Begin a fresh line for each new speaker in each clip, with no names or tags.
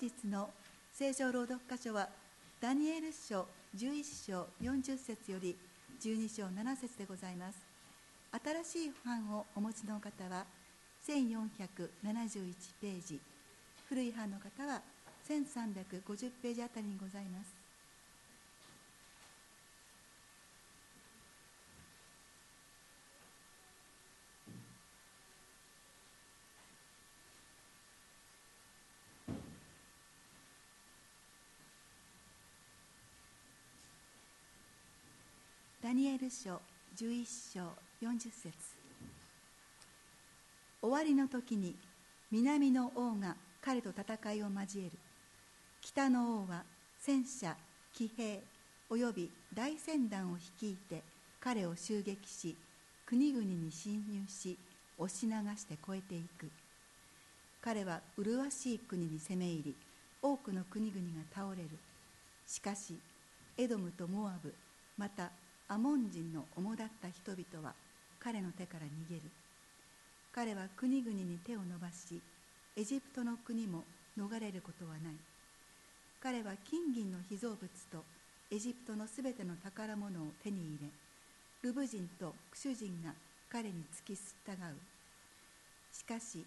日の聖書朗読箇所はダニエル書11章40節より12章7節でございます。新しい版をお持ちの方は1471ページ。古い版の方は1350ページあたりにございます。ダニエル書11章40節。終わりの時に南の王が彼と戦いを交える。北の王は戦車騎兵および大船団を率いて彼を襲撃し国々に侵入し押し流して越えていく。彼は麗しい国に攻め入り多くの国々が倒れる。しかしエドムとモアブまたアモン人の主だった人々は彼の手から逃げる。彼は国々に手を伸ばしエジプトの国も逃れることはない。彼は金銀の被造物とエジプトのすべての宝物を手に入れルブ人とクシュ人が彼に付き従う。しかし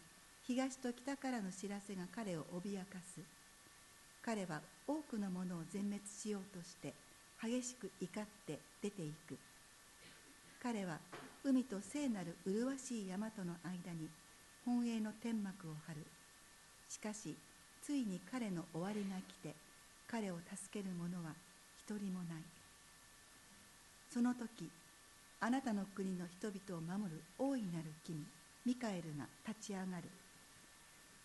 東と北からの知らせが彼を脅かす。彼は多くのものを全滅しようとして激しく怒って出ていく。彼は海と聖なる麗しい山との間に本営の天幕を張る。しかしついに彼の終わりが来て彼を助ける者は一人もない。その時あなたの国の人々を守る大いなる君ミカエルが立ち上がる。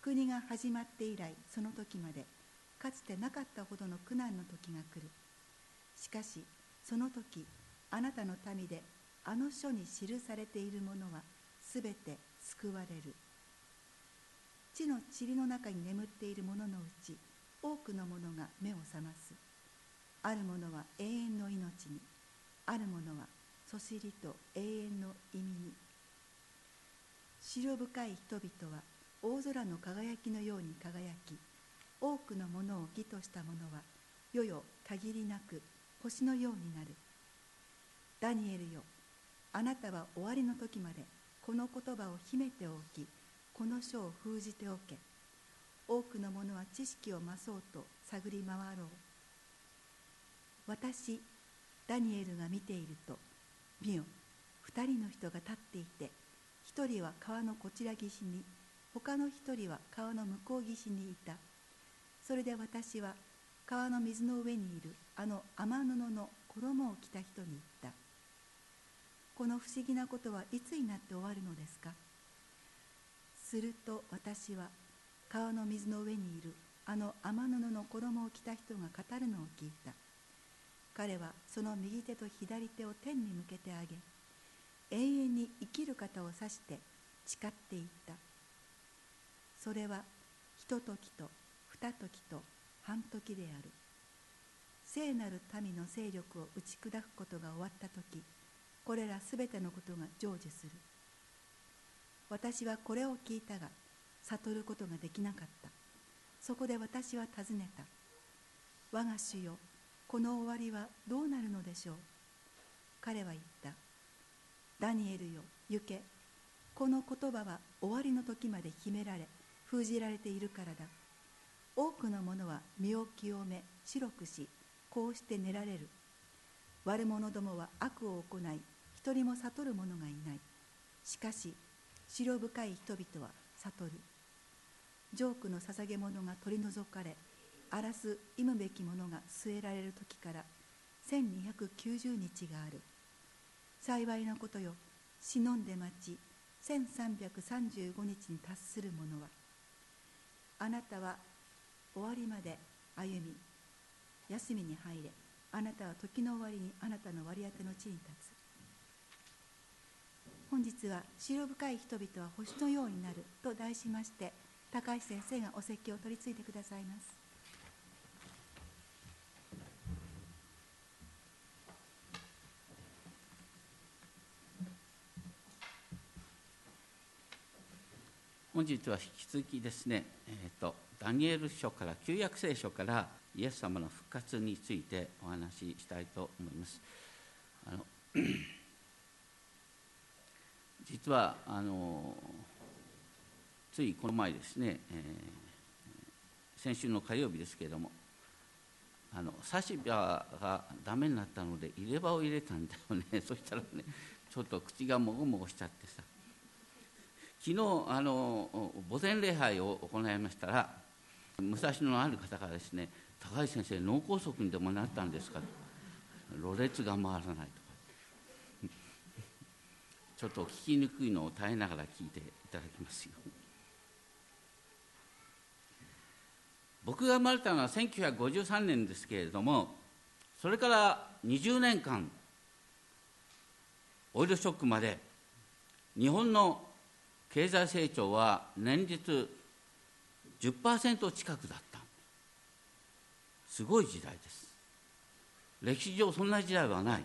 国が始まって以来その時までかつてなかったほどの苦難の時が来る。しかしその時あなたの民であの書に記されているものはすべて救われる。地の塵の中に眠っている者ののうち多くの者が目を覚ます。ある者は永遠の命にある者はそしりと永遠の意味に。白深い人々は大空の輝きのように輝き多くのものを義とした者は世々限りなく星のようになる。ダニエルよあなたは終わりの時までこの言葉を秘めておきこの書を封じておけ。多くの者は知識を増そうと探り回ろう。私ダニエルが見ていると見よ。二人の人が立っていて一人は川のこちら岸に他の一人は川の向こう岸にいた。それで私は川の水の上にいるあの雨布の衣を着た人に言った。この不思議なことはいつになって終わるのですか？すると私は川の水の上にいるあの雨布の衣を着た人が語るのを聞いた。彼はその右手と左手を天に向けてあげ永遠に生きる方を指して誓っていった。それはひとときと二時と半時である。聖なる民の勢力を打ち砕くことが終わった時これらすべてのことが成就する。私はこれを聞いたが悟ることができなかった。そこで私は尋ねた。我が主よこの終わりはどうなるのでしょう？彼は言った。ダニエルよ行け。この言葉は終わりの時まで秘められ封じられているからだ。多くの者は身を清め白くしこうして寝られる。悪者どもは悪を行い一人も悟る者がいない。しかし白深い人々は悟る。ジョークの捧げ物が取り除かれ荒らす忌むべきものが据えられる時から1290日がある。幸いなことよ忍んで待ち1335日に達する者はあなたは終わりまで歩み休みに入れあなたは時の終わりにあなたの割り当ての地に立つ。本日は「白深い人々は星のようになる」と題しまして高橋先生がお説教を取り次いでくださいます。
本日は引き続きですね、えーと、ダニエル書から旧約聖書からイエス様の復活についてお話ししたいと思います。あの 実はあのついこの前ですね、えー、先週の火曜日ですけれどもあの刺し歯がダメになったので入れ歯を入れたんだよね。そしたらねちょっと口がもごもごしちゃってさ。昨日あの墓前礼拝を行いましたら武蔵野のある方がですね「高橋先生脳梗塞にでもなったんですか?」ろれつが回らないとかちょっと聞きにくいのを耐えながら聞いていただきますよ僕が生まれたのは1953年ですけれどもそれから20年間オイルショックまで日本の経済成長は年率10%近くだった。すごい時代です。歴史上そんな時代はない。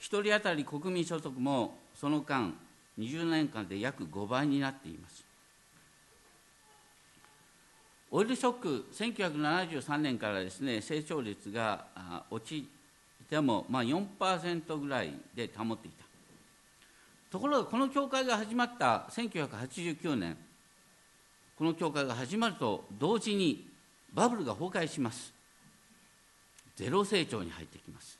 1人当たり国民所得もその間20年間で約5倍になっています。オイルショック1973年からですね成長率が落ちても、まあ、4%ぐらいで保っていた。ところがこの教会が始まった1989年この教会が始まると同時にバブルが崩壊します。ゼロ成長に入ってきます。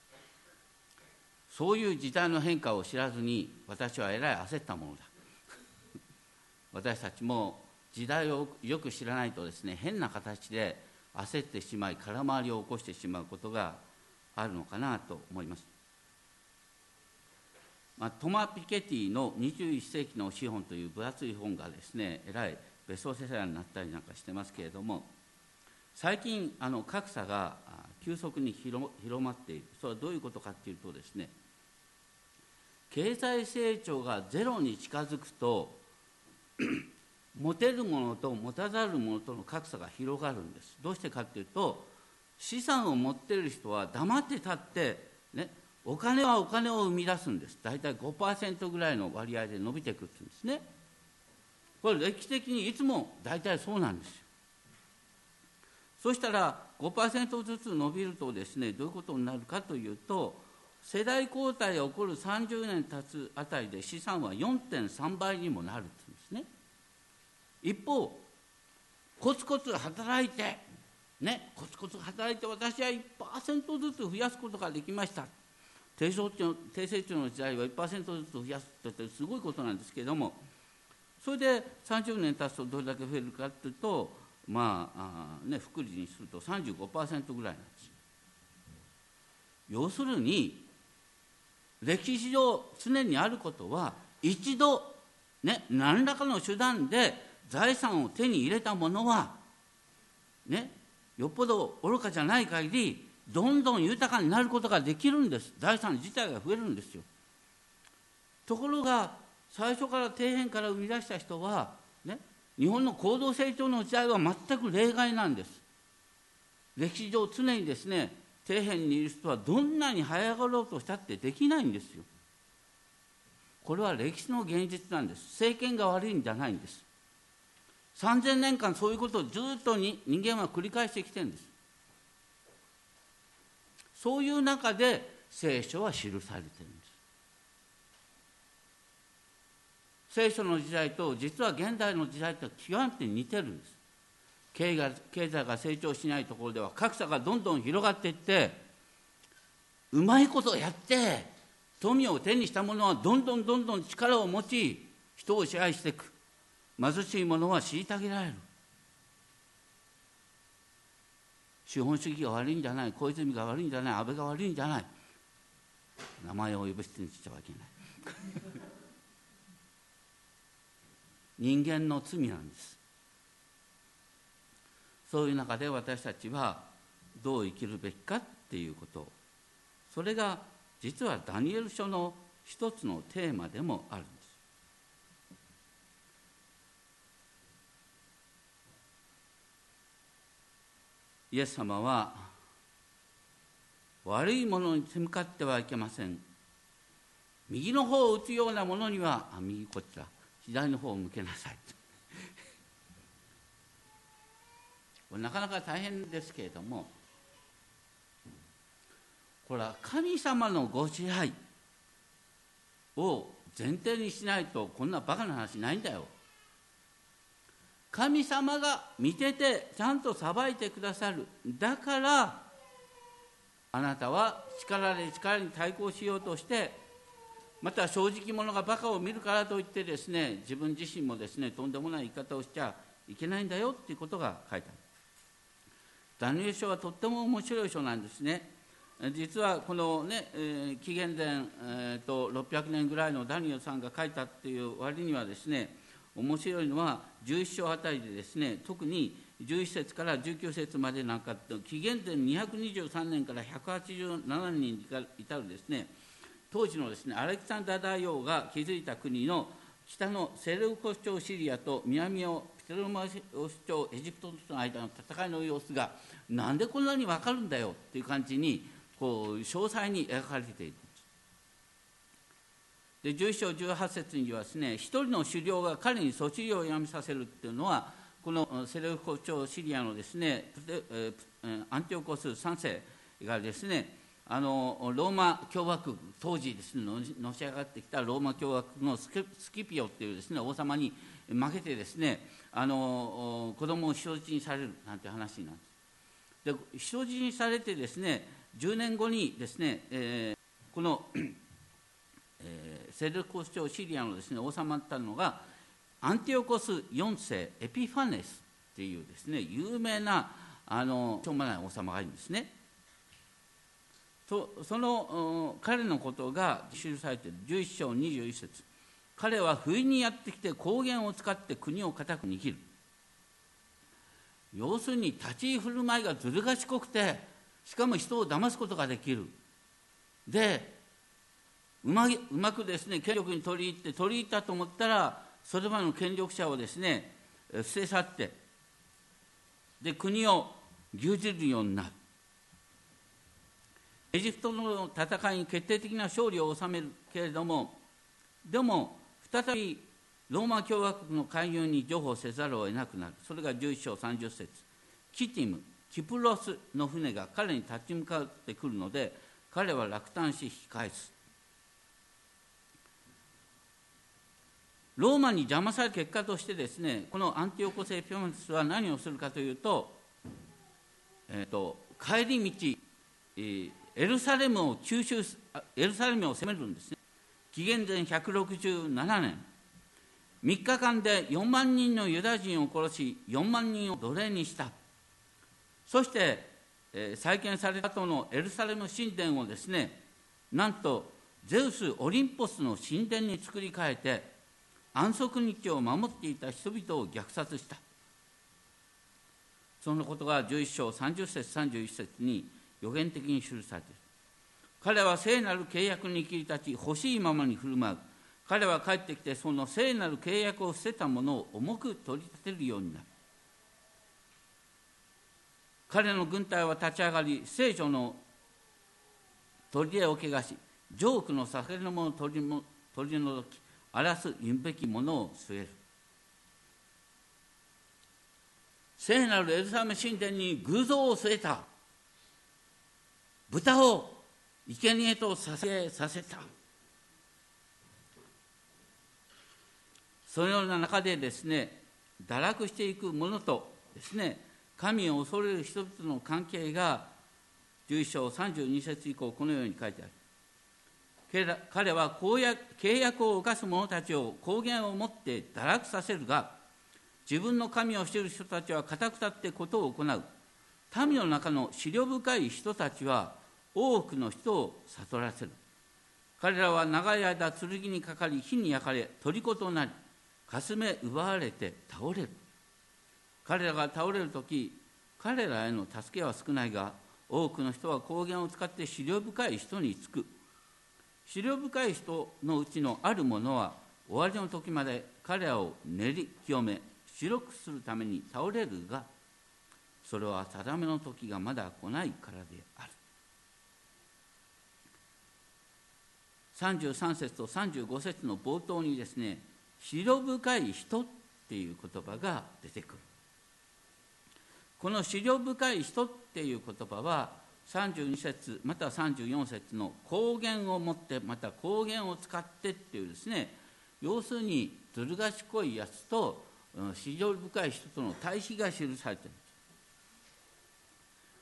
そういう時代の変化を知らずに私はえらい焦ったものだ。私たちも時代をよく知らないとですね変な形で焦ってしまい空回りを起こしてしまうことがあるのかなと思います。まあ、トマ・ピケティの21世紀の資本という分厚い本がですねえらいベストセラーになったりなんかしてますけれども最近あの格差が急速に広まっている。それはどういうことかっていうとですね経済成長がゼロに近づくと持てるものと持たざるものとの格差が広がるんです。どうしてかっていうと資産を持ってる人は黙って立ってねお金はお金を生み出すんです。大体5%ぐらいの割合で伸びてくるんですね。これ歴史的にいつも大体そうなんですよ。そしたら5%ずつ伸びるとですねどういうことになるかというと世代交代が起こる30年経つあたりで資産は4.3倍にもなるんですね。一方コツコツ働いてねコツコツ働いて私は1%ずつ増やすことができました。低成長の時代は1%ずつ増やすってすごいことなんですけれどもそれで30年経つとどれだけ増えるかというとまああ、ね、福利にすると35%ぐらいなんです要するに歴史上常にあることは一度、ね、何らかの手段で財産を手に入れたものは、ね、よっぽど愚かじゃない限りどんどん豊かになることができるんです。財産自体が増えるんですよ。ところが最初から底辺から生み出した人は、ね、日本の高度成長の時代は全く例外なんです。歴史上常にですね底辺にいる人はどんなに早上がろうとしたってできないんですよ。これは歴史の現実なんです。政権が悪いんじゃないんです。3000年間そういうことをずっとに人間は繰り返してきてるんです。そういう中で聖書は記されてるんです聖書の時代と実は現代の時代と極めて似てるんです。経済が成長しないところでは格差がどんどん広がっていってうまいことやって富を手にした者はどんどんどんどん力を持ち人を支配していく。貧しい者は虐げられる。資本主義が悪いんじゃない。小泉が悪いんじゃない。安倍が悪いんじゃない。名前を呼ぶ人にしてはいけない。人間の罪なんです。そういう中で私たちはどう生きるべきかっていうこと。それが実はダニエル書の一つのテーマでもあるんです。イエス様は悪いものに手向かってはいけません。右の方を打つようなものにはあ右こっちだ。左の方を向けなさい。となかなか大変ですけれどもこれは神様のご支配を前提にしないとこんなバカな話ないんだよ。神様が見ててちゃんと裁いてくださる。だからあなたは力で力に対抗しようとしてまた正直者がバカを見るからといってですね自分自身もですねとんでもない言い方をしちゃいけないんだよっていうことが書いてある。ダニエル書はとっても面白い書なんですね。実はこのね、えー、紀元前、えーと、600年ぐらいのダニエルさんが書いたっていう割にはですね面白いのは11章あたりでですね特に11節から19節までなんか紀元前223年から187年に至るですね当時のですねアレキサンダー大王が築いた国の北のセレウコス朝シリアと南をピテロマス朝エジプトとの間の戦いの様子がなんでこんなに分かるんだよっていう感じにこう詳細に描かれているで11章18節にはですね一人の首領が彼に措置をやめさせるっていうのはこのセレウコ朝シリアのですねアンティオコス3世がですねあのローマ共和国当時ですねのし上がってきたローマ共和国のスキピオっていうですね王様に負けてですねあの子供を人質にされるなんて話なんですで人質にされてですね10年後にですね、えー、この、えー、セルコス朝シリアのですね王様だったのがアンティオコス4世エピファネスっていうですね有名なあのしょうもない王様がいるんですね。そその彼のことが記されている。11章21節。彼は不意にやってきて高原を使って国を固く握る。要するに立ち居振る舞いがずる賢くてしかも人を騙すことができる。でうまうまくですね権力に取り入って取り入ったと思ったらそれまでの権力者をですね捨て去ってで国を牛耳るようになる。エジプトの戦いに決定的な勝利を収めるけれどもでも再びローマ共和国の介入に譲歩せざるを得なくなる。それが11章30節。キティムキプロスの船が彼に立ち向かってくるので彼は落胆し引き返す。ローマに邪魔される結果としてですねこのアンティオコセ・ピョンスは何をするかというと,、えーと、帰り道、えー、エルサレムを吸収エルサレムを攻めるんですね。紀元前167年。3日間で4万人のユダヤ人を殺し4万人を奴隷にした。そして、えー、再建された後のエルサレム神殿をですねなんとゼウス・オリンポスの神殿に作り変えて安息日を守っていた人々を虐殺した。そのことが11章30節31節に予言的に記されている。彼は聖なる契約に切り立ち欲しいままに振る舞う。彼は帰ってきてその聖なる契約を捨てたものを重く取り立てるようになる。彼の軍隊は立ち上がり聖書の砦を汚しジョークの酒のものを取りも取り除き荒らす言うべきものを据える。聖なるエルサレム神殿に偶像を据えた。豚を生贄とさせさせた。そのような中でですね堕落していくものとですね神を恐れる人々の関係が11章32節以降このように書いてある。彼は契約を犯す者たちを公言をもって堕落させるが自分の神をしている人たちは固く立ってことを行う。民の中の思慮深い人たちは多くの人を悟らせる。彼らは長い間剣にかかり火に焼かれ虜となりかすめ奪われて倒れる。彼らが倒れる時彼らへの助けは少ないが多くの人は光源を使って思慮深い人につく。思慮深い人のうちのある者は終わりの時まで彼らを練り清め白くするために倒れるがそれは定めの時がまだ来ないからである。33節と35節の冒頭にですね「思慮深い人」っていう言葉が出てくる。この資料深い人っていう言葉は32節または34節の公言を持ってまた公言を使ってっていうですね要するにずる賢いやつと資料深い人との対比が記されている。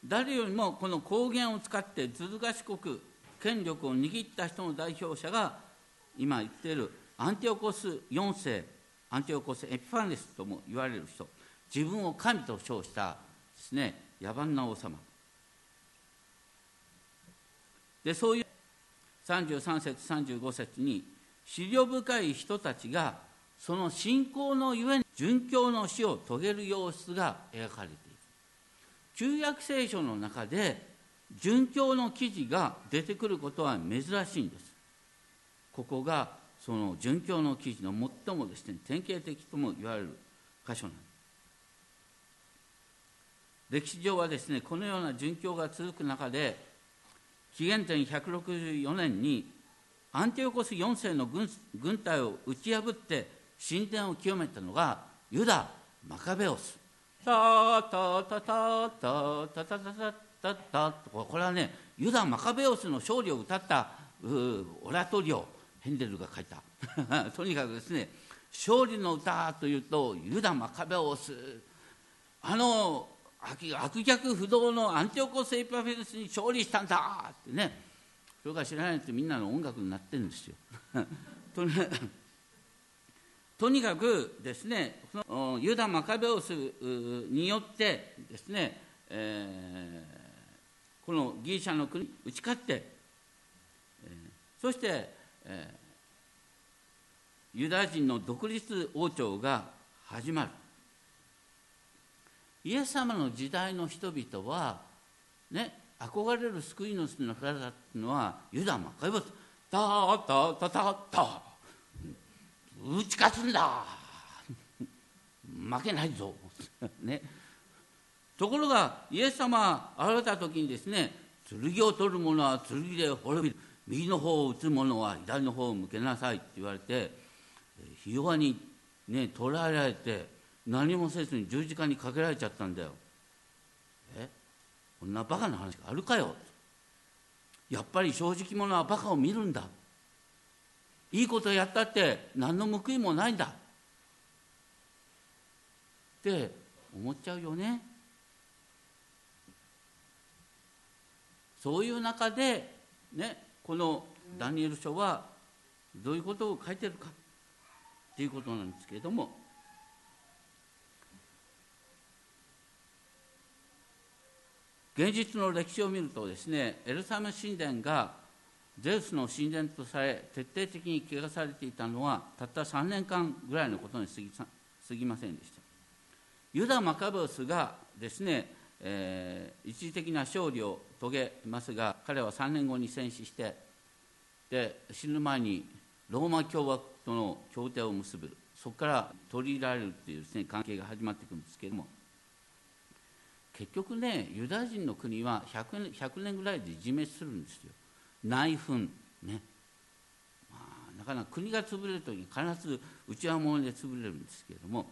誰よりもこの公言を使ってずる賢く権力を握った人の代表者が今言っているアンティオコス4世アンティオコス・エピファネスとも言われる人自分を神と称したですね野蛮な王様。でそういう33節35節に資料深い人たちがその信仰のゆえに殉教の死を遂げる様子が描かれている。旧約聖書の中で殉教の記事が出てくることは珍しいんですここがその殉教の記事の最もですね典型的とも言われる箇所なんです歴史上はですねこのような殉教が続く中で紀元前164年にアンティオコス4世の軍軍隊を打ち破って神殿を清めたのがユダ・マカベオス。タタタタタタタタタタタこれはねユダ・マカベオスの勝利を歌ったオラトリオヘンデルが書いた。とにかくですね勝利の歌というとユダ・マカベオス。あの悪逆不動のアンティオコス・エパフェルスに勝利したんだってね。それから知らないってみんなの音楽になってるんですよ。ととにかくですねユダ・マカベオスによってですね、えー、このギリシャの国に打ち勝って、えー、そして、えー、ユダヤ人の独立王朝が始まる。イエス様の時代の人々はね憧れる救い主の方だっていうのはユダマカイボス。タタタタタ打ち勝つんだ。負けないぞ。ね。ところがイエス様現れた時にですね剣を取る者は剣で滅びる。右の方を打つ者は左の方を向けなさいって言われてひ弱にね捕らえられて何もせずに十字架にかけられちゃったんだよ。え？こんなバカな話があるかよ。やっぱり正直者はバカを見るんだ。いいことやったって何の報いもないんだ。って思っちゃうよね。そういう中でねこのダニエル書はどういうことを書いてるかっていうことなんですけれども現実の歴史を見るとですねエルサレム神殿がゼウスの神殿とされ徹底的に汚されていたのはたった3年間ぐらいのことに過ぎ過ぎませんでした。ユダ・マカベウスがですね、えー、一時的な勝利を遂げますが彼は3年後に戦死してで死ぬ前にローマ共和国との協定を結ぶ。そこから取り入れられるっていうです、ね、関係が始まっていくんですけれども。結局ねユダヤ人の国は 100, 年 ,100 年ぐらいで自滅するんですよ。内紛ね、まあ、なかなか国が潰れる時に必ず内輪もので潰れるんですけれども。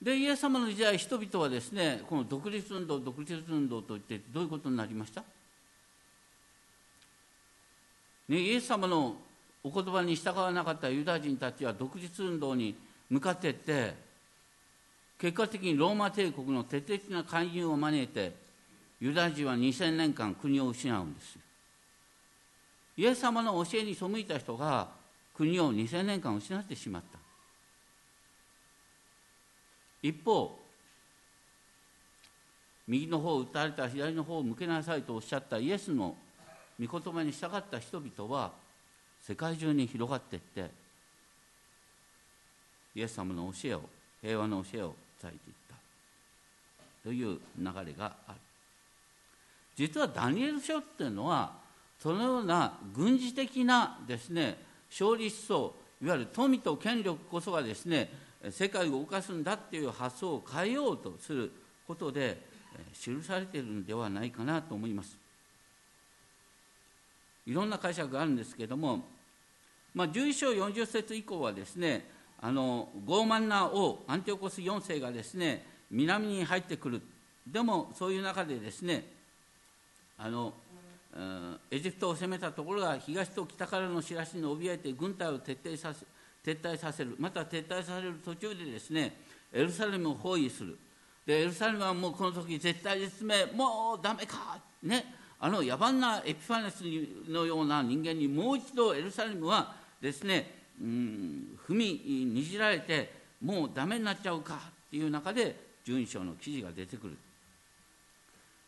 でイエス様の時代人々はですねこの独立運動独立運動といってどういうことになりました、ね、イエス様のお言葉に従わなかったユダヤ人たちは独立運動に向かっていって結果的にローマ帝国の徹底的な介入を招いてユダヤ人は2000年間国を失うんですイエス様の教えに背いた人が国を2000年間失ってしまった。一方右の方を打たれた左の方を向けなさいとおっしゃったイエスの御言葉に従った人々は世界中に広がっていってイエス様の教えを平和の教えを伝えていった。という流れがある。実はダニエル書っていうのはそのような軍事的なですね勝利思想いわゆる富と権力こそがですね世界を動かすんだっていう発想を変えようとすることで記されているのではないかなと思います。いろんな解釈があるんですけれども、まあ、11章40節以降はですねあの傲慢な王アンティオコス4世がですね南に入ってくる。でもそういう中でですねあのエジプトを攻めたところが東と北からの知らしに怯えて軍隊を撤退させ撤退させる。また撤退される途中でですねエルサレムを包囲する。でエルサレムはもうこの時絶対絶命。もうダメか。ね。あの野蛮なエピファネスのような人間にもう一度エルサレムはですね、うん、踏みにじられてもうダメになっちゃうか。っていう中で12章の記事が出てくる。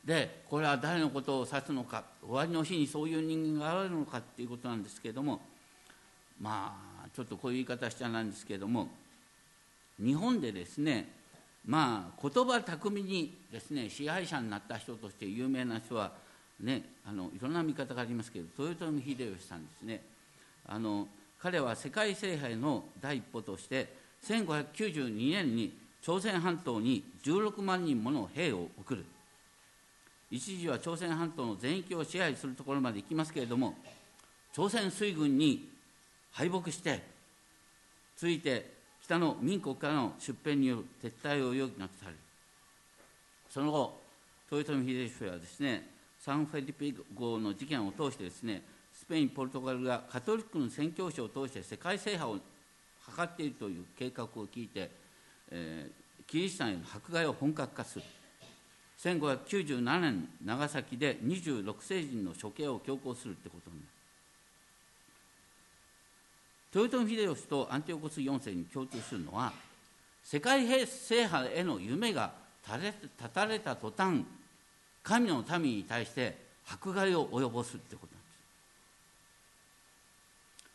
でこれは誰のことを指すのか。終わりの日にそういう人間が現れるのかっていうことなんですけれどもまあちょっとこういう言い方しちゃなんですけれども日本でですねまあ言葉巧みにですね支配者になった人として有名な人はねあのいろんな見方がありますけど豊臣秀吉さんですね。あの彼は世界制覇への第一歩として1592年に朝鮮半島に16万人もの兵を送る。一時は朝鮮半島の全域を支配するところまで行きますけれども朝鮮水軍に敗北してついて北の民国からの出兵による撤退を余儀なくされる。その後豊臣秀吉はですねサンフェリペ号の事件を通してですねスペインポルトガルがカトリックの宣教師を通して世界制覇を図っているという計画を聞いて、えー、キリシタンへの迫害を本格化する。1597年長崎で26世人の処刑を強行するってことになる。豊臣秀吉とアンティオコス4世に共通するのは世界平制覇への夢が立たれた途端神の民に対して迫害を及ぼすってことなんで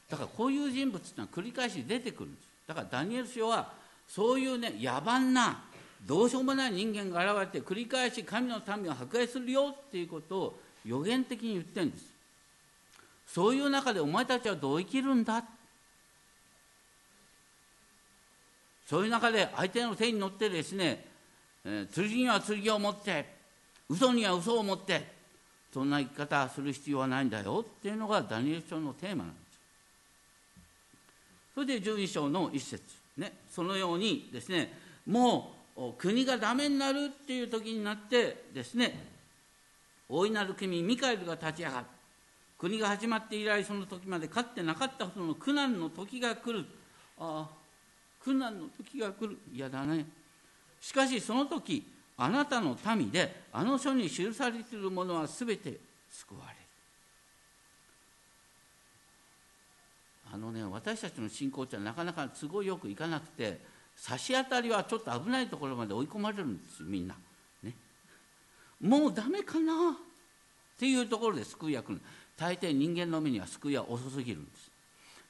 す。だからこういう人物っていうのは繰り返し出てくるんです。だからダニエル書はそういうね野蛮などうしようもない人間が現れて繰り返し神の民を迫害するよっていうことを予言的に言ってるんです。そういう中でお前たちはどう生きるんだそういう中で相手の手に乗ってですね、えー、剣には剣を持って嘘には嘘を持ってそんな生き方する必要はないんだよっていうのがダニエル書のテーマなんですそれで12章の一節。ねそのようにですねもう国がダメになるっていう時になってですね大いなる君ミカエルが立ち上がる。国が始まって以来その時まで勝ってなかったほどの苦難の時が来る。ああ苦難の時が来る。嫌だね。しかしその時あなたの民であの書に記されているものは全て救われる。あのね私たちの信仰ってなかなか都合よくいかなくて差し当たりはちょっと危ないところまで追い込まれるんですみんな、ね、もうダメかな？っていうところで救いは来る大抵人間の目には救いは遅すぎるんです。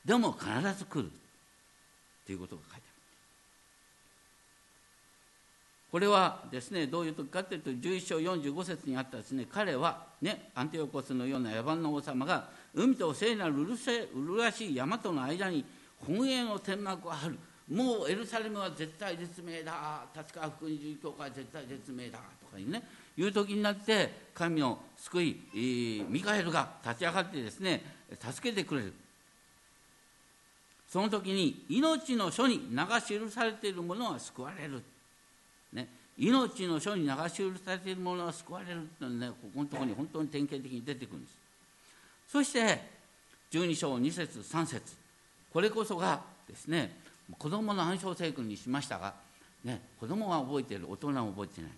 でも必ず来る。ということが書いてある。これはですねどういう時かというと11章45節にあったですね彼はねアンティオコスのような野蛮な王様が海と聖なるうるせうるらしい山との間に本営の天幕がある。もうエルサレムは絶対絶命だ。立川福音寺教会絶対絶命だ。とかいうねいう時になって神の救い、えー、ミカエルが立ち上がってですね助けてくれる。その時に命の書に流し記されているものは救われる、ね、命の書に流し記されているものは救われるってねここのところに本当に典型的に出てくるんです。そして12章2節3節。これこそがですね子供の暗唱聖句にしましたが、ね、子供は覚えている大人は覚えていない。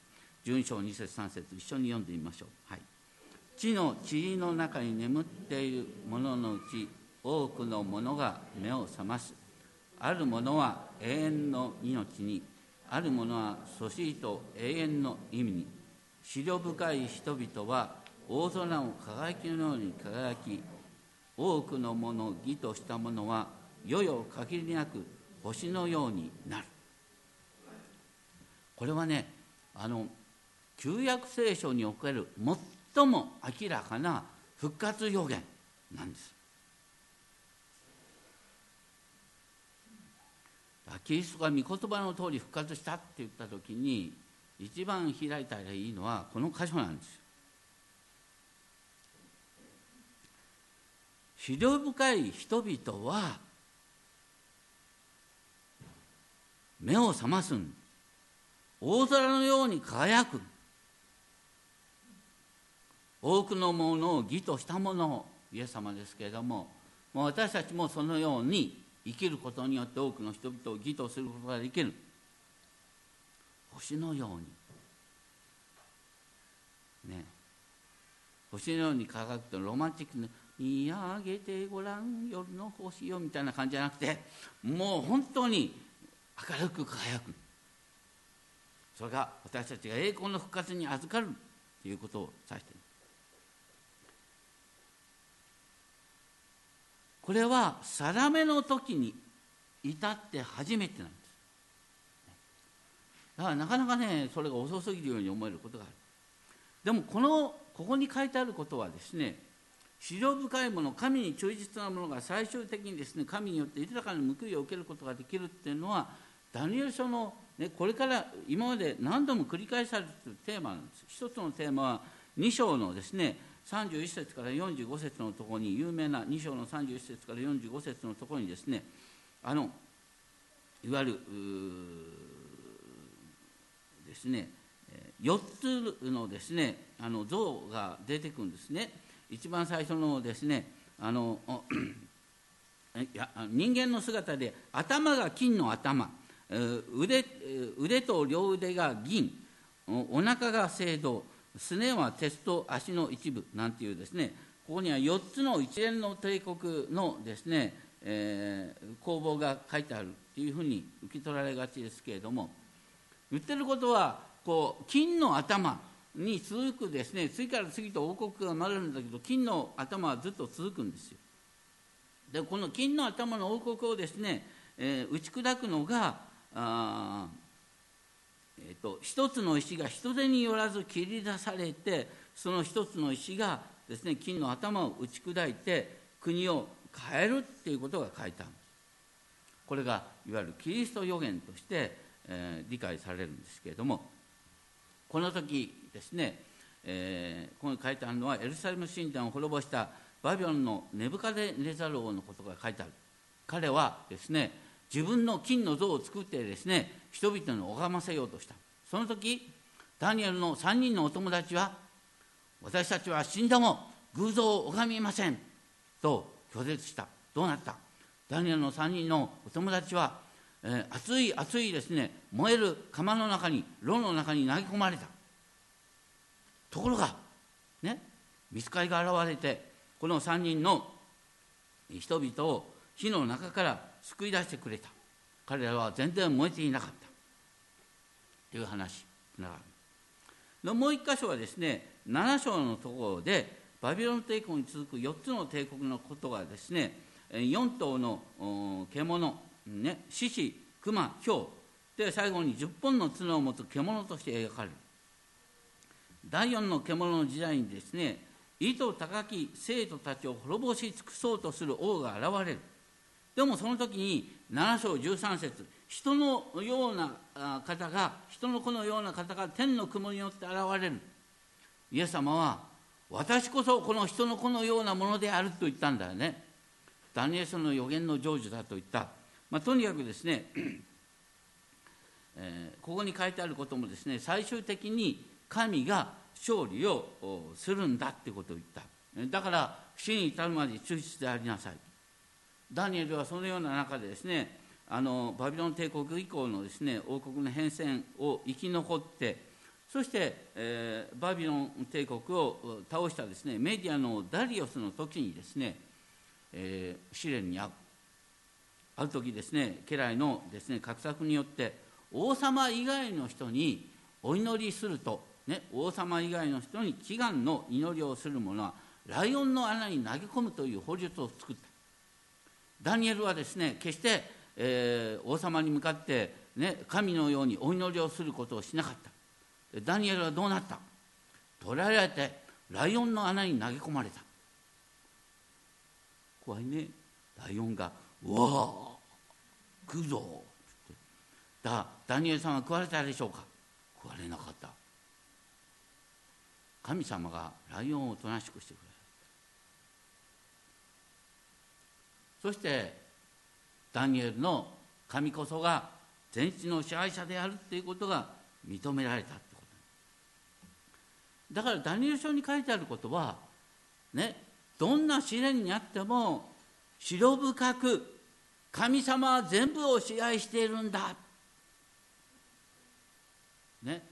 12章2節3節一緒に読んでみましょう、はい、地の塵の中に眠っている者のうち多くの者が目を覚ます。ある者は永遠の命にある者はそしいと永遠の意味に。思慮深い人々は大空を輝きのように輝き多くのもの義とした者は世々限りなく星のようになる。これはねあの旧約聖書における最も明らかな復活予言なんです。キリストが御言葉の通り復活したって言った時に一番開いたらいいのはこの箇所なんですよ。思慮深い人々は目を覚ますん。大空のように輝く。多くのものを義としたものをイエス様ですけれどももう私たちもそのように生きることによって多くの人々を義とすることができる。星のように。ね。星のように輝くとロマンチックな「見上げてごらん夜の星よ」みたいな感じじゃなくてもう本当に明るく輝く。それが私たちが栄光の復活に預かるということを指している。これは定めの時に至って初めてなんです。だからなかなかねそれが遅すぎるように思えることがある。でもこのここに書いてあることはですね史上深いもの神に忠実なものが最終的にですね神によって豊かな報いを受けることができるっていうのはダニエル書の、ね、これから今まで何度も繰り返されているテーマなんです。一つのテーマは2章のですね31節から45節のところに有名な2章の31節から45節のところにですねあのいわゆるですね4つのですねあの像が出てくるんですね。一番最初のですねあのいや人間の姿で頭が金の頭腕腕と両腕が銀お腹が青銅すねは鉄と足の一部なんていうですねここには4つの一連の帝国のですね、えー、工房が書いてあるというふうに受け取られがちですけれども言ってることはこう金の頭に続くですね次から次と王国が生まれるんだけど金の頭はずっと続くんですよ。でこの金の頭の王国をですね、えー、打ち砕くのがあ、えーと、一つの石が人手によらず切り出されてその一つの石がですね金の頭を打ち砕いて国を変えるっていうことが書いてある。これがいわゆるキリスト予言として、えー、理解されるんですけれどもこの時ですね、えー、ここに書いてあるのはエルサレム神殿を滅ぼしたバビロンのネブカデネザル王のことが書いてある。彼はですね自分の金の像を作ってですね人々に拝ませようとした。その時ダニエルの3人のお友達は私たちは死んだも偶像を拝みませんと拒絶した。どうなった？ダニエルの3人のお友達はえー、熱い熱いですね燃える釜の中に炉の中に投げ込まれた。ところがね見つかりが現れてこの3人の人々を火の中から救い出してくれた。彼らは全然燃えていなかった。という話ながもう一箇所はですね7章のところでバビロン帝国に続く4つの帝国のことがですね4頭の獣ね、獅子、熊、ヒョウで最後に10本の角を持つ獣として描かれる。第4の獣の時代にですね意図高き生徒たちを滅ぼし尽くそうとする王が現れる。でもその時に7章13節人のような方が人の子のような方が天の雲によって現れる。イエス様は私こそこの人の子のようなものであると言ったんだよね。ダニエル書の予言の成就だと言った。まあ、とにかくですね、えー、ここに書いてあることもですね最終的に神が勝利をするんだってことを言った。だから死に至るまで忠実でありなさい。ダニエルはそのような中でですねあのバビロン帝国以降のですね王国の変遷を生き残ってそして、えー、バビロン帝国を倒したですねメディアのダリオスの時にですね、えー、試練に遭うある時ですね家来のですね画策によって王様以外の人にお祈りすると、ね、王様以外の人に祈願の祈りをする者はライオンの穴に投げ込むという法律を作った。ダニエルはですね決して、えー、王様に向かって、ね、神のようにお祈りをすることをしなかった。ダニエルはどうなった？捕らえられてライオンの穴に投げ込まれた。怖いね。ライオンがうわ食うぞ。ってだダニエルさんは食われたでしょうか？食われなかった。神様がライオンをおとなしくしてくれるそしてダニエルの神こそが全地の支配者であるっていうことが認められたってこと。だからダニエル書に書いてあることはねどんな試練にあっても白深く神様は全部を支配しているんだ。ね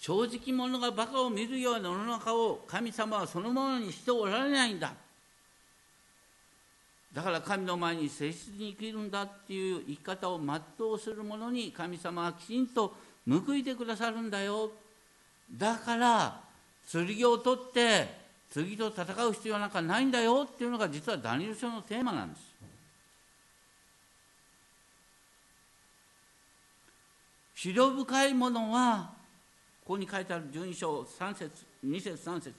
正直者がバカを見るような世の中を神様はそのものにしておられないんだ。だから神の前に誠実に生きるんだっていう生き方を全うする者に神様はきちんと報いてくださるんだよ。だから剣を取って次と戦う必要なんかないんだよ。っていうのが実はダニエル書のテーマなんです。資料深いものはここに書いてある12章3節2節3節。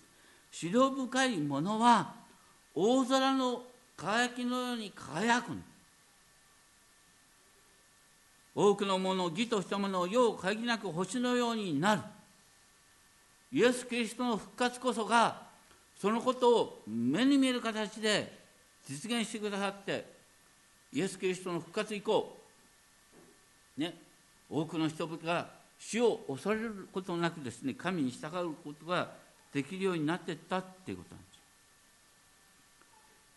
資料深いものは大空の輝きのように輝く多くのもの義としたものを世を限りなく星のようになる。イエス・キリストの復活こそがそのことを目に見える形で実現してくださってイエス・キリストの復活以降ね多くの人々が死を恐れることなくですね神に従うことができるようになっていったっていうことなんです。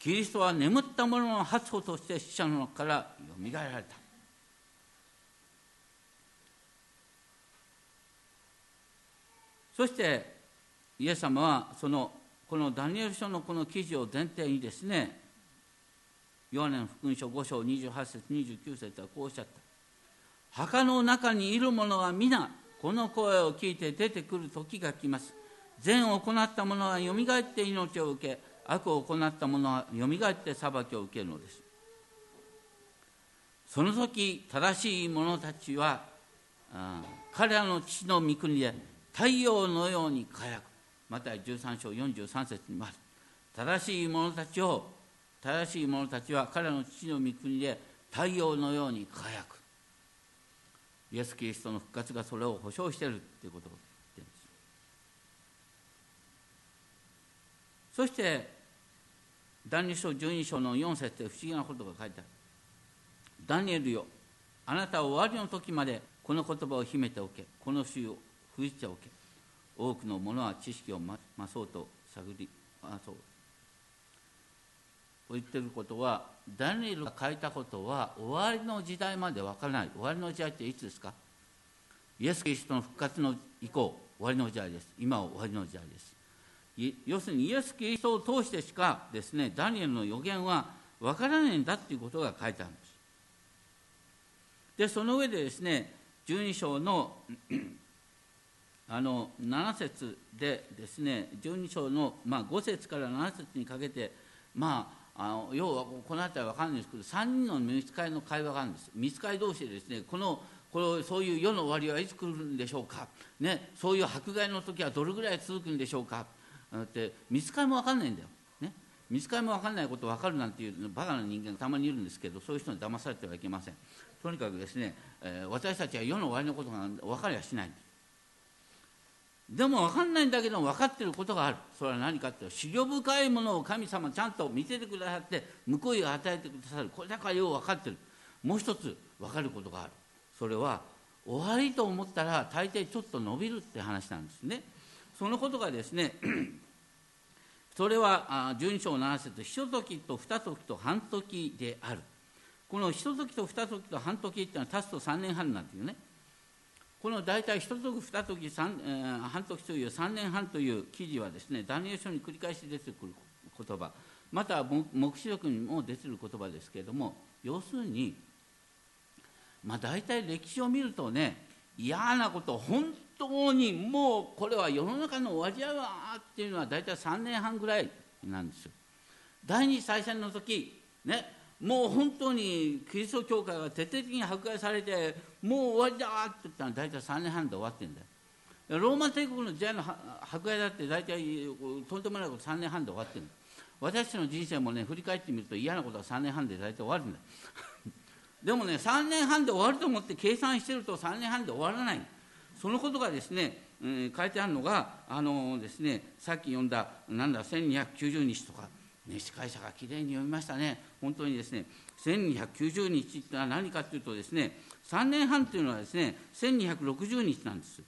キリストは眠った者の発歩として死者の中からよみがえられた。そしてイエス様はそのこのダニエル書のこの記事を前提にですねヨハネの福音書5章28節29節はこうおっしゃった。墓の中にいる者は皆この声を聞いて出てくる時が来ます。善を行った者はよみがえって命を受け悪を行った者はよみがえって裁きを受けるのです。その時正しい者たちは彼らの父の御国で太陽のように輝く。また13章43節にます正しい者たちを正しい者たちは彼らの父の御国で太陽のように輝く。イエス・キリストの復活がそれを保証しているということを言っているんです。そしてダニエル書12章の4節で不思議なことが書いてある。ダニエルよあなたは終わりの時までこの言葉を秘めておけ。この詩を封じておけ。多くの者は知識を増そうと探りあそう。言ってることはダニエルが書いたことは終わりの時代まで分からない。終わりの時代っていつですか？イエス・キリストの復活の以降終わりの時代です。今は終わりの時代です。要するにイエス・キリストを通してしかですねダニエルの予言は分からないんだっていうことが書いてあるんです。でその上でですね12章の あの7節でですね12章の、まあ、5節から7節にかけてまああの要はこの辺りは分かんないですけど3人の見つかりの会話があるんです。見つかり同士でですねこのこれそういう世の終わりはいつ来るんでしょうか、ね、そういう迫害の時はどれぐらい続くんでしょうか。だって見つかりも分かんないんだよ、ね、見つかりも分かんないこと分かるなんていうバカな人間がたまにいるんですけどそういう人に騙されてはいけません。とにかくですね、えー、私たちは世の終わりのことが分かりはしない。でも分かんないんだけど分かってることがある。それは何かっていうと資料深いものを神様ちゃんと見せてくださって報いを与えてくださる。これだからよう分かってる。もう一つ分かることがある。それは終わりと思ったら大抵ちょっと伸びるって話なんですね。そのことがですねそれは12章7節ひと時と二時と半時である。このひと時と二時と半時っていうのは足すと3年半なんていうね。この大体一時二時三、えー、半時という3年半という記事はですねダニエル書に繰り返し出てくる言葉。または黙示録にも出てる言葉ですけれども要するにまあ大体歴史を見るとね嫌なこと本当にもうこれは世の中の終わりやわっていうのは大体3年半ぐらいなんですよ。第二次大戦の時ねもう本当にキリスト教会が徹底的に迫害されてもう終わりだって言ったら大体3年半で終わってんだよ。ローマ帝国の時代の迫害だって大体とんでもないこと3年半で終わってる私たちの人生もね振り返ってみると嫌なことは3年半で大体終わるんだ でもね3年半で終わると思って計算してると3年半で終わらない。そのことがですね、うん、書いてあるのがあのですねさっき読んだなんだ1290日とかね、司会者がきれいに読みましたね、本当にですね、1290日というのは何かというとですね、3年半というのはですね1260日なんです。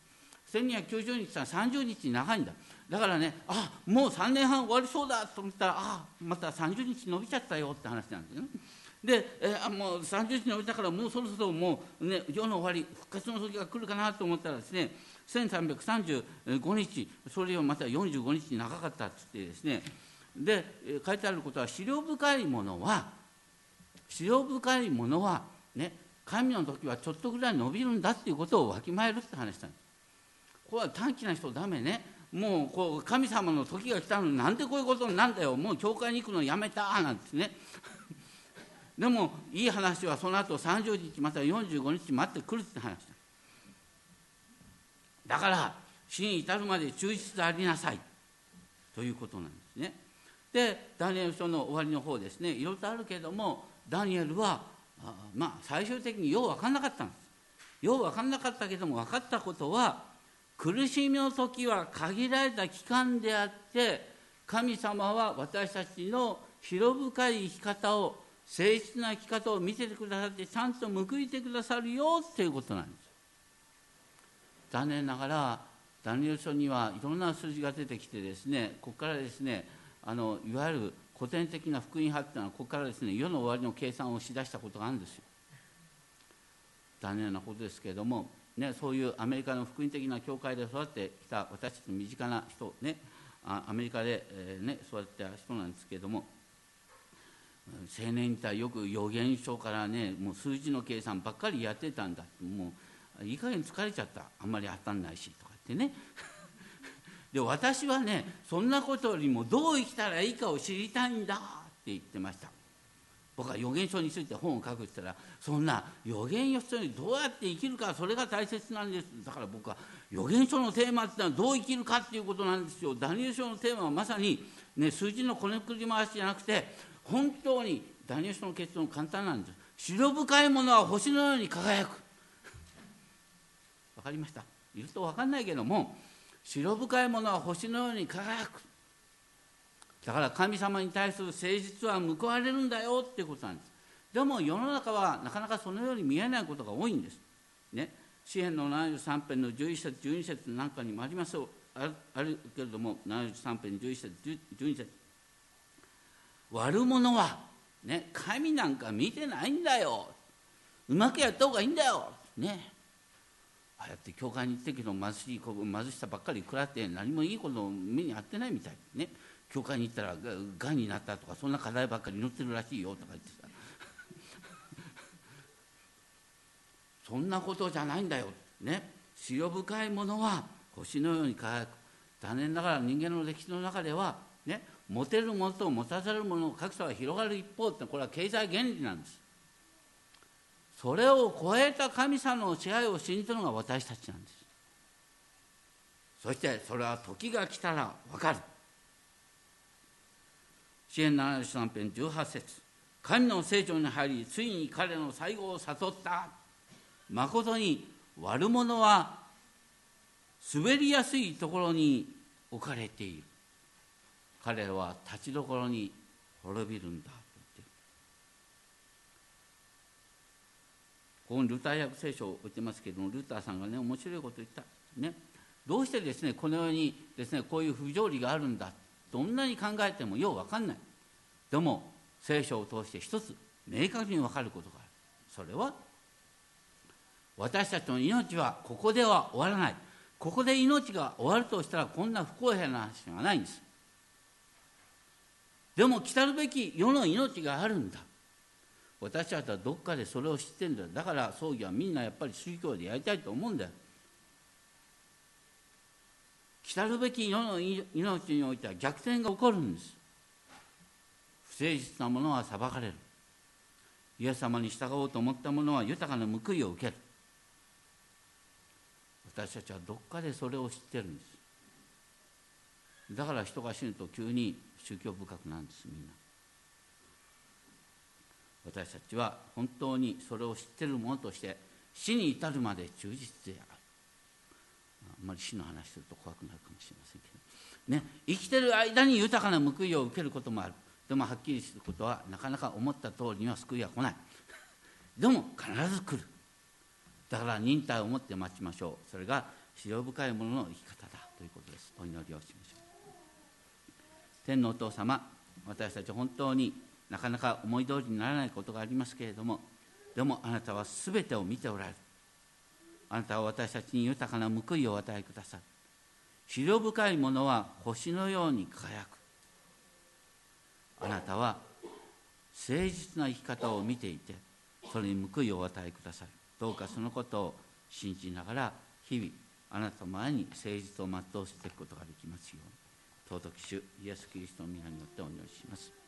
1290日は30日長いんだ。だからねあもう3年半終わりそうだと思ったらあまた30日伸びちゃったよって話なんですね。で、えー、もう30日伸びたからもうそろそろもうね世の終わり復活の時が来るかなと思ったらですね1335日それをまた45日長かったって言ってですねで書いてあることは資料深いものは資料深いものはね神の時はちょっとぐらい伸びるんだっていうことをわきまえるって話したんです。これは短気な人ダメね。もうこう神様の時が来たのになんでこういうことになんだよ。もう教会に行くのやめたなんですね。でもいい話はその後30日または45日待ってくるって話だ。だから死に至るまで忠実でありなさい。ということなんですね。でダニエル書の終わりの方ですね。いろいろとあるけれどもダニエルはあまあ最終的によう分かんなかったんです。よう分かんなかったけども分かったことは苦しみの時は限られた期間であって神様は私たちの広深い生き方を誠実な生き方を見せてくださってちゃんと報いてくださるよっていうことなんです。残念ながらダニエル書にはいろんな数字が出てきてですねここからですねあのいわゆる古典的な福音派っていうのはここからですね世の終わりの計算をしだしたことがあるんですよ。残念なことですけれどもね、そういうアメリカの福音的な教会で育ってきた私たちの身近な人、ね、アメリカで、えー、ね、育った人なんですけれども青年時代よく予言書からねもう数字の計算ばっかりやってたんだ。もういい加減疲れちゃった。あんまり当たんないしとかってね。で私はねそんなことよりもどう生きたらいいかを知りたいんだって言ってました。僕は予言書について本を書くって言ったらそんな予言書にどうやって生きるかそれが大切なんです。だから僕は予言書のテーマってのはどう生きるかっていうことなんですよ。ダニエル書のテーマはまさに、ね、数字のこねくり回しじゃなくて本当にダニエル書の結論簡単なんです。白深いものは星のように輝く。分かりました？言うと分かんないけども白深いものは星のように輝く。だから神様に対する誠実は報われるんだよっていうことなんです。でも世の中はなかなかそのように見えないことが多いんです。ね。詩篇の73編の11節12節なんかにもあります。あるけれども73編11節12節悪者はね神なんか見てないんだよ。うまくやった方がいいんだよ。ね。ああやって教会に行ってけど貧しい貧しさばっかり食らって何もいいこと目に遭ってないみたい。ね。教会に行ったらがんになったとかそんな課題ばっかり祈ってるらしいよとか言ってさ。そんなことじゃないんだよ。ね。潮深いものは星のように輝く。残念ながら人間の歴史の中ではね。持てるものと持たざるものの格差は広がる一方ってこれは経済原理なんです。それを超えた神様の支配を信じるのが私たちなんです。そしてそれは時が来たら分かる。支援73編18節。神の聖女に入りついに彼の最後を悟った。まことに悪者は滑りやすいところに置かれている。彼は立ちどころに滅びるんだ。と言ってるここにルター訳聖書を置いてますけどもルターさんがね面白いことを言った。ね。どうしてですねこのようにですねこういう不条理があるんだどんなに考えてもよう分かんない。でも聖書を通して一つ明確に分かることがある。それは私たちの命はここでは終わらない。ここで命が終わるとしたらこんな不公平な話がないんです。でも来たるべき世の命があるんだ。私たちはどっかでそれを知ってるんだだから葬儀はみんなやっぱり宗教でやりたいと思うんだよ。来たるべき世の命においては逆転が起こるんです。不誠実な者は裁かれる。イエス様に従おうと思った者は豊かな報いを受ける。私たちはどっかでそれを知ってるんです。だから人が死ぬと急に宗教深くなんですみんな。私たちは本当にそれを知ってる者として死に至るまで忠実である。あんまり死の話すると怖くなるかもしれませんけど、ね、生きてる間に豊かな報いを受けることもある。でもはっきりすることはなかなか思った通りには救いは来ない。でも必ず来る。だから忍耐を持って待ちましょう。それが資料深いものの生き方だ。ということです。お祈りをしましょう天のお父様私たち本当になかなか思い通りにならないことがありますけれどもでもあなたは全てを見ておられる。あなたは私たちに豊かな報いをお与えくださる。資料深いものは星のように輝く。あなたは誠実な生き方を見ていてそれに報いをお与えくださる。どうかそのことを信じながら日々あなたの前に誠実を全うしていくことができますように。尊き主イエス・キリストの皆によってお祈りします。